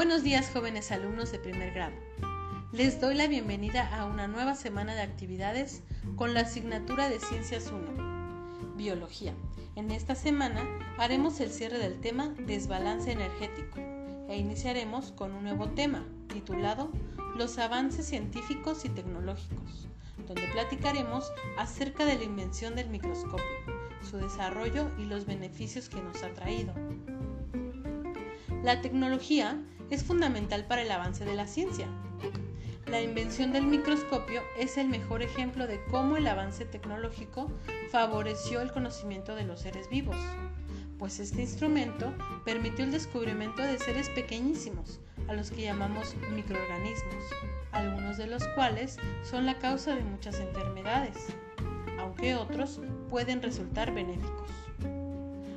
Buenos días jóvenes alumnos de primer grado. Les doy la bienvenida a una nueva semana de actividades con la asignatura de Ciencias 1, Biología. En esta semana haremos el cierre del tema Desbalance energético e iniciaremos con un nuevo tema titulado Los avances científicos y tecnológicos, donde platicaremos acerca de la invención del microscopio, su desarrollo y los beneficios que nos ha traído. La tecnología es fundamental para el avance de la ciencia. La invención del microscopio es el mejor ejemplo de cómo el avance tecnológico favoreció el conocimiento de los seres vivos, pues este instrumento permitió el descubrimiento de seres pequeñísimos, a los que llamamos microorganismos, algunos de los cuales son la causa de muchas enfermedades, aunque otros pueden resultar benéficos.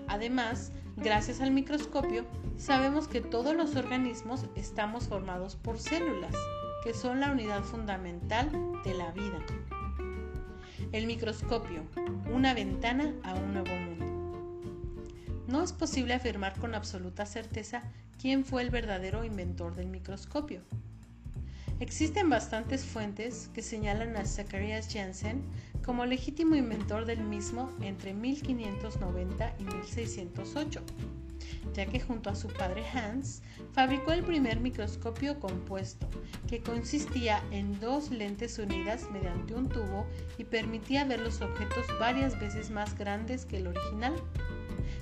Además, gracias al microscopio, sabemos que todos los organismos estamos formados por células, que son la unidad fundamental de la vida. El microscopio, una ventana a un nuevo mundo. No es posible afirmar con absoluta certeza quién fue el verdadero inventor del microscopio. Existen bastantes fuentes que señalan a Zacharias Janssen como legítimo inventor del mismo entre 1590 y 1608, ya que junto a su padre Hans fabricó el primer microscopio compuesto, que consistía en dos lentes unidas mediante un tubo y permitía ver los objetos varias veces más grandes que el original.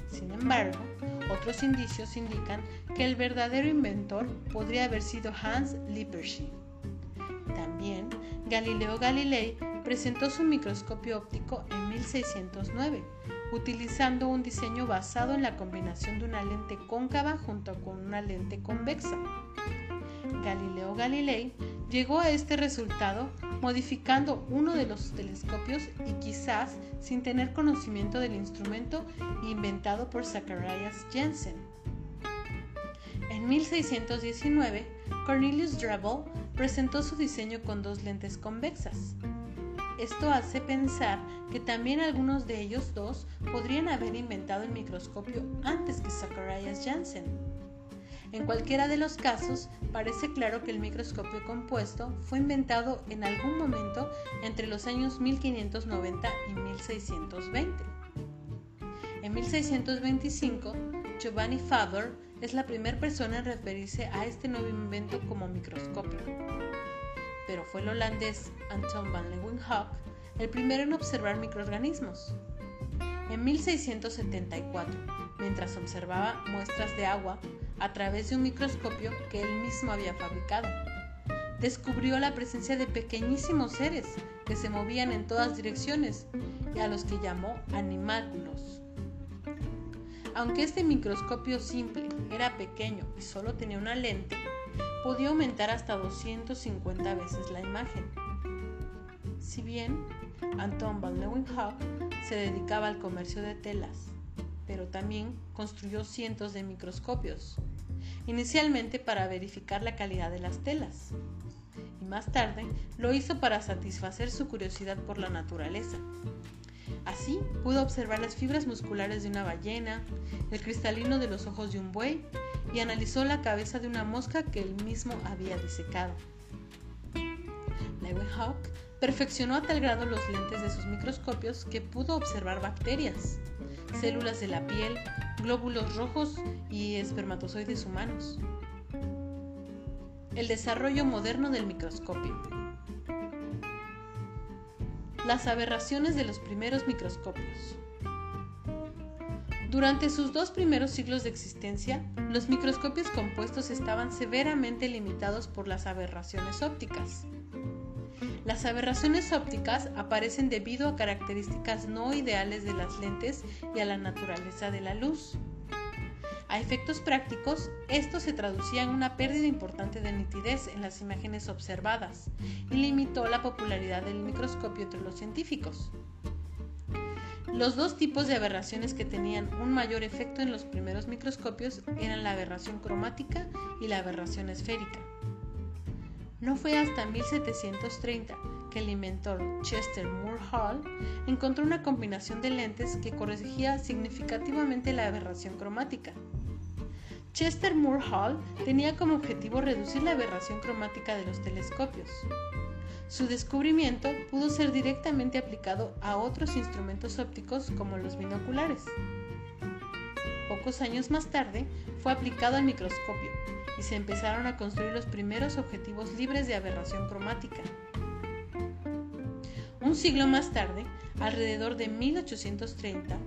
Sin embargo, otros indicios indican que el verdadero inventor podría haber sido Hans Lippershey. También Galileo Galilei presentó su microscopio óptico en 1609, utilizando un diseño basado en la combinación de una lente cóncava junto con una lente convexa. Galileo Galilei llegó a este resultado modificando uno de los telescopios y quizás sin tener conocimiento del instrumento inventado por Zacharias Janssen. En 1619, Cornelius Drebbel presentó su diseño con dos lentes convexas. Esto hace pensar que también algunos de ellos dos podrían haber inventado el microscopio antes que Zacharias Janssen. En cualquiera de los casos, parece claro que el microscopio compuesto fue inventado en algún momento entre los años 1590 y 1620. En 1625, Giovanni Faber es la primera persona en referirse a este nuevo invento como microscopio pero fue el holandés Anton van Leeuwenhoek el primero en observar microorganismos. En 1674, mientras observaba muestras de agua a través de un microscopio que él mismo había fabricado, descubrió la presencia de pequeñísimos seres que se movían en todas direcciones y a los que llamó animálculos. Aunque este microscopio simple era pequeño y solo tenía una lente, podía aumentar hasta 250 veces la imagen. Si bien Anton van Leeuwenhoek se dedicaba al comercio de telas, pero también construyó cientos de microscopios, inicialmente para verificar la calidad de las telas, y más tarde lo hizo para satisfacer su curiosidad por la naturaleza. Así pudo observar las fibras musculares de una ballena, el cristalino de los ojos de un buey y analizó la cabeza de una mosca que él mismo había disecado. Leeuwenhoek perfeccionó a tal grado los lentes de sus microscopios que pudo observar bacterias, células de la piel, glóbulos rojos y espermatozoides humanos. El desarrollo moderno del microscopio. Las aberraciones de los primeros microscopios. Durante sus dos primeros siglos de existencia, los microscopios compuestos estaban severamente limitados por las aberraciones ópticas. Las aberraciones ópticas aparecen debido a características no ideales de las lentes y a la naturaleza de la luz. A efectos prácticos, esto se traducía en una pérdida importante de nitidez en las imágenes observadas y limitó la popularidad del microscopio entre los científicos. Los dos tipos de aberraciones que tenían un mayor efecto en los primeros microscopios eran la aberración cromática y la aberración esférica. No fue hasta 1730 que el inventor Chester Moore Hall encontró una combinación de lentes que corregía significativamente la aberración cromática. Chester Moore Hall tenía como objetivo reducir la aberración cromática de los telescopios. Su descubrimiento pudo ser directamente aplicado a otros instrumentos ópticos como los binoculares. Pocos años más tarde fue aplicado al microscopio y se empezaron a construir los primeros objetivos libres de aberración cromática. Un siglo más tarde, alrededor de 1830,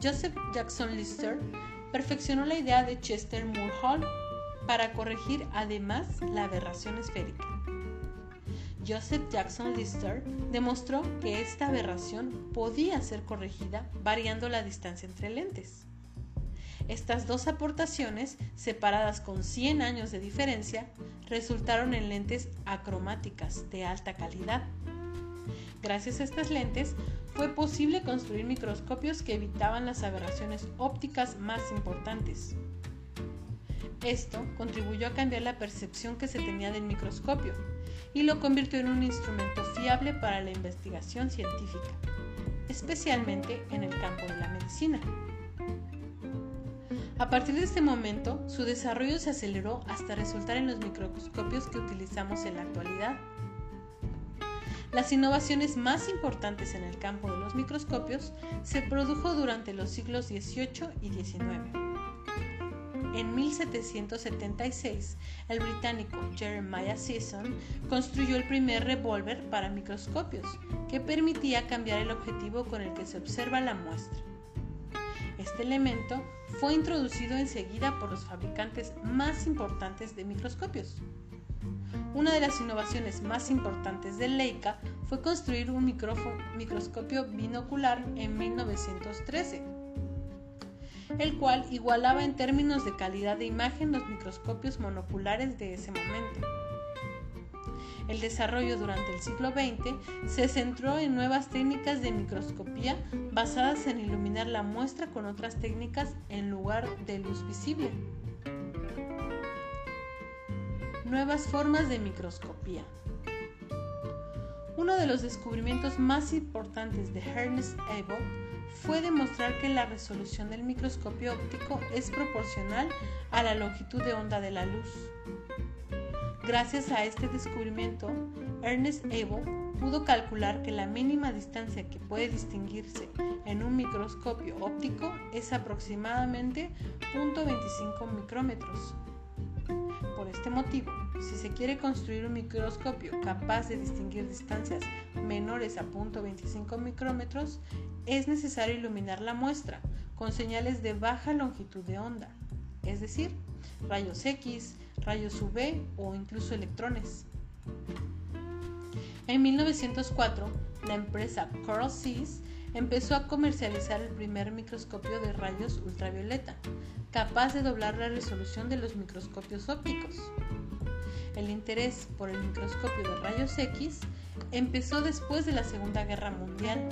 Joseph Jackson Lister perfeccionó la idea de Chester Moore Hall para corregir además la aberración esférica. Joseph Jackson Lister demostró que esta aberración podía ser corregida variando la distancia entre lentes. Estas dos aportaciones, separadas con 100 años de diferencia, resultaron en lentes acromáticas de alta calidad. Gracias a estas lentes, fue posible construir microscopios que evitaban las aberraciones ópticas más importantes. Esto contribuyó a cambiar la percepción que se tenía del microscopio y lo convirtió en un instrumento fiable para la investigación científica, especialmente en el campo de la medicina. A partir de este momento, su desarrollo se aceleró hasta resultar en los microscopios que utilizamos en la actualidad. Las innovaciones más importantes en el campo de los microscopios se produjo durante los siglos XVIII y XIX. En 1776, el británico Jeremiah Sisson construyó el primer revólver para microscopios, que permitía cambiar el objetivo con el que se observa la muestra. Este elemento fue introducido enseguida por los fabricantes más importantes de microscopios. Una de las innovaciones más importantes de Leica fue construir un microscopio binocular en 1913, el cual igualaba en términos de calidad de imagen los microscopios monoculares de ese momento. El desarrollo durante el siglo XX se centró en nuevas técnicas de microscopía basadas en iluminar la muestra con otras técnicas en lugar de luz visible. Nuevas formas de microscopía. Uno de los descubrimientos más importantes de Ernest Abel fue demostrar que la resolución del microscopio óptico es proporcional a la longitud de onda de la luz. Gracias a este descubrimiento, Ernest Abel pudo calcular que la mínima distancia que puede distinguirse en un microscopio óptico es aproximadamente 0.25 micrómetros. Por este motivo, si se quiere construir un microscopio capaz de distinguir distancias menores a 0.25 micrómetros, es necesario iluminar la muestra con señales de baja longitud de onda, es decir, rayos X, rayos UV o incluso electrones. En 1904, la empresa Coral Seas empezó a comercializar el primer microscopio de rayos ultravioleta, capaz de doblar la resolución de los microscopios ópticos. El interés por el microscopio de rayos X empezó después de la Segunda Guerra Mundial.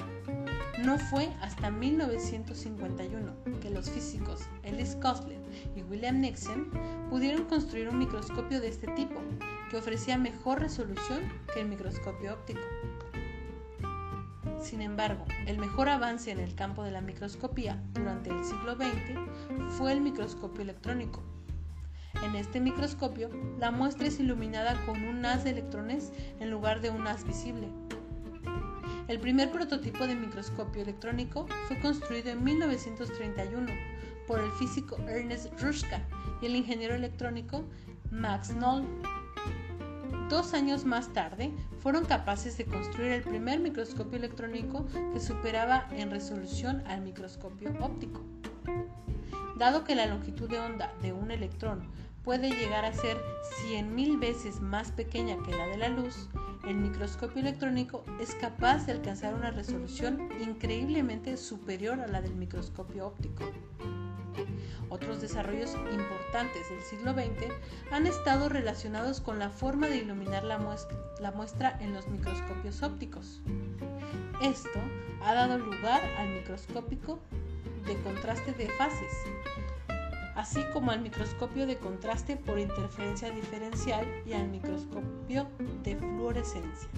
No fue hasta 1951 que los físicos Ellis Coslet y William Nixon pudieron construir un microscopio de este tipo, que ofrecía mejor resolución que el microscopio óptico. Sin embargo, el mejor avance en el campo de la microscopía durante el siglo XX fue el microscopio electrónico. En este microscopio, la muestra es iluminada con un haz de electrones en lugar de un haz visible. El primer prototipo de microscopio electrónico fue construido en 1931 por el físico Ernest Ruska y el ingeniero electrónico Max Knoll. Dos años más tarde, fueron capaces de construir el primer microscopio electrónico que superaba en resolución al microscopio óptico. Dado que la longitud de onda de un electrón puede llegar a ser 100.000 veces más pequeña que la de la luz, el microscopio electrónico es capaz de alcanzar una resolución increíblemente superior a la del microscopio óptico. Otros desarrollos importantes del siglo XX han estado relacionados con la forma de iluminar la muestra, en los microscopios ópticos. Esto ha dado lugar al microscópico de contraste de fases, así como al microscopio de contraste por interferencia diferencial y al microscopio de fluorescencia.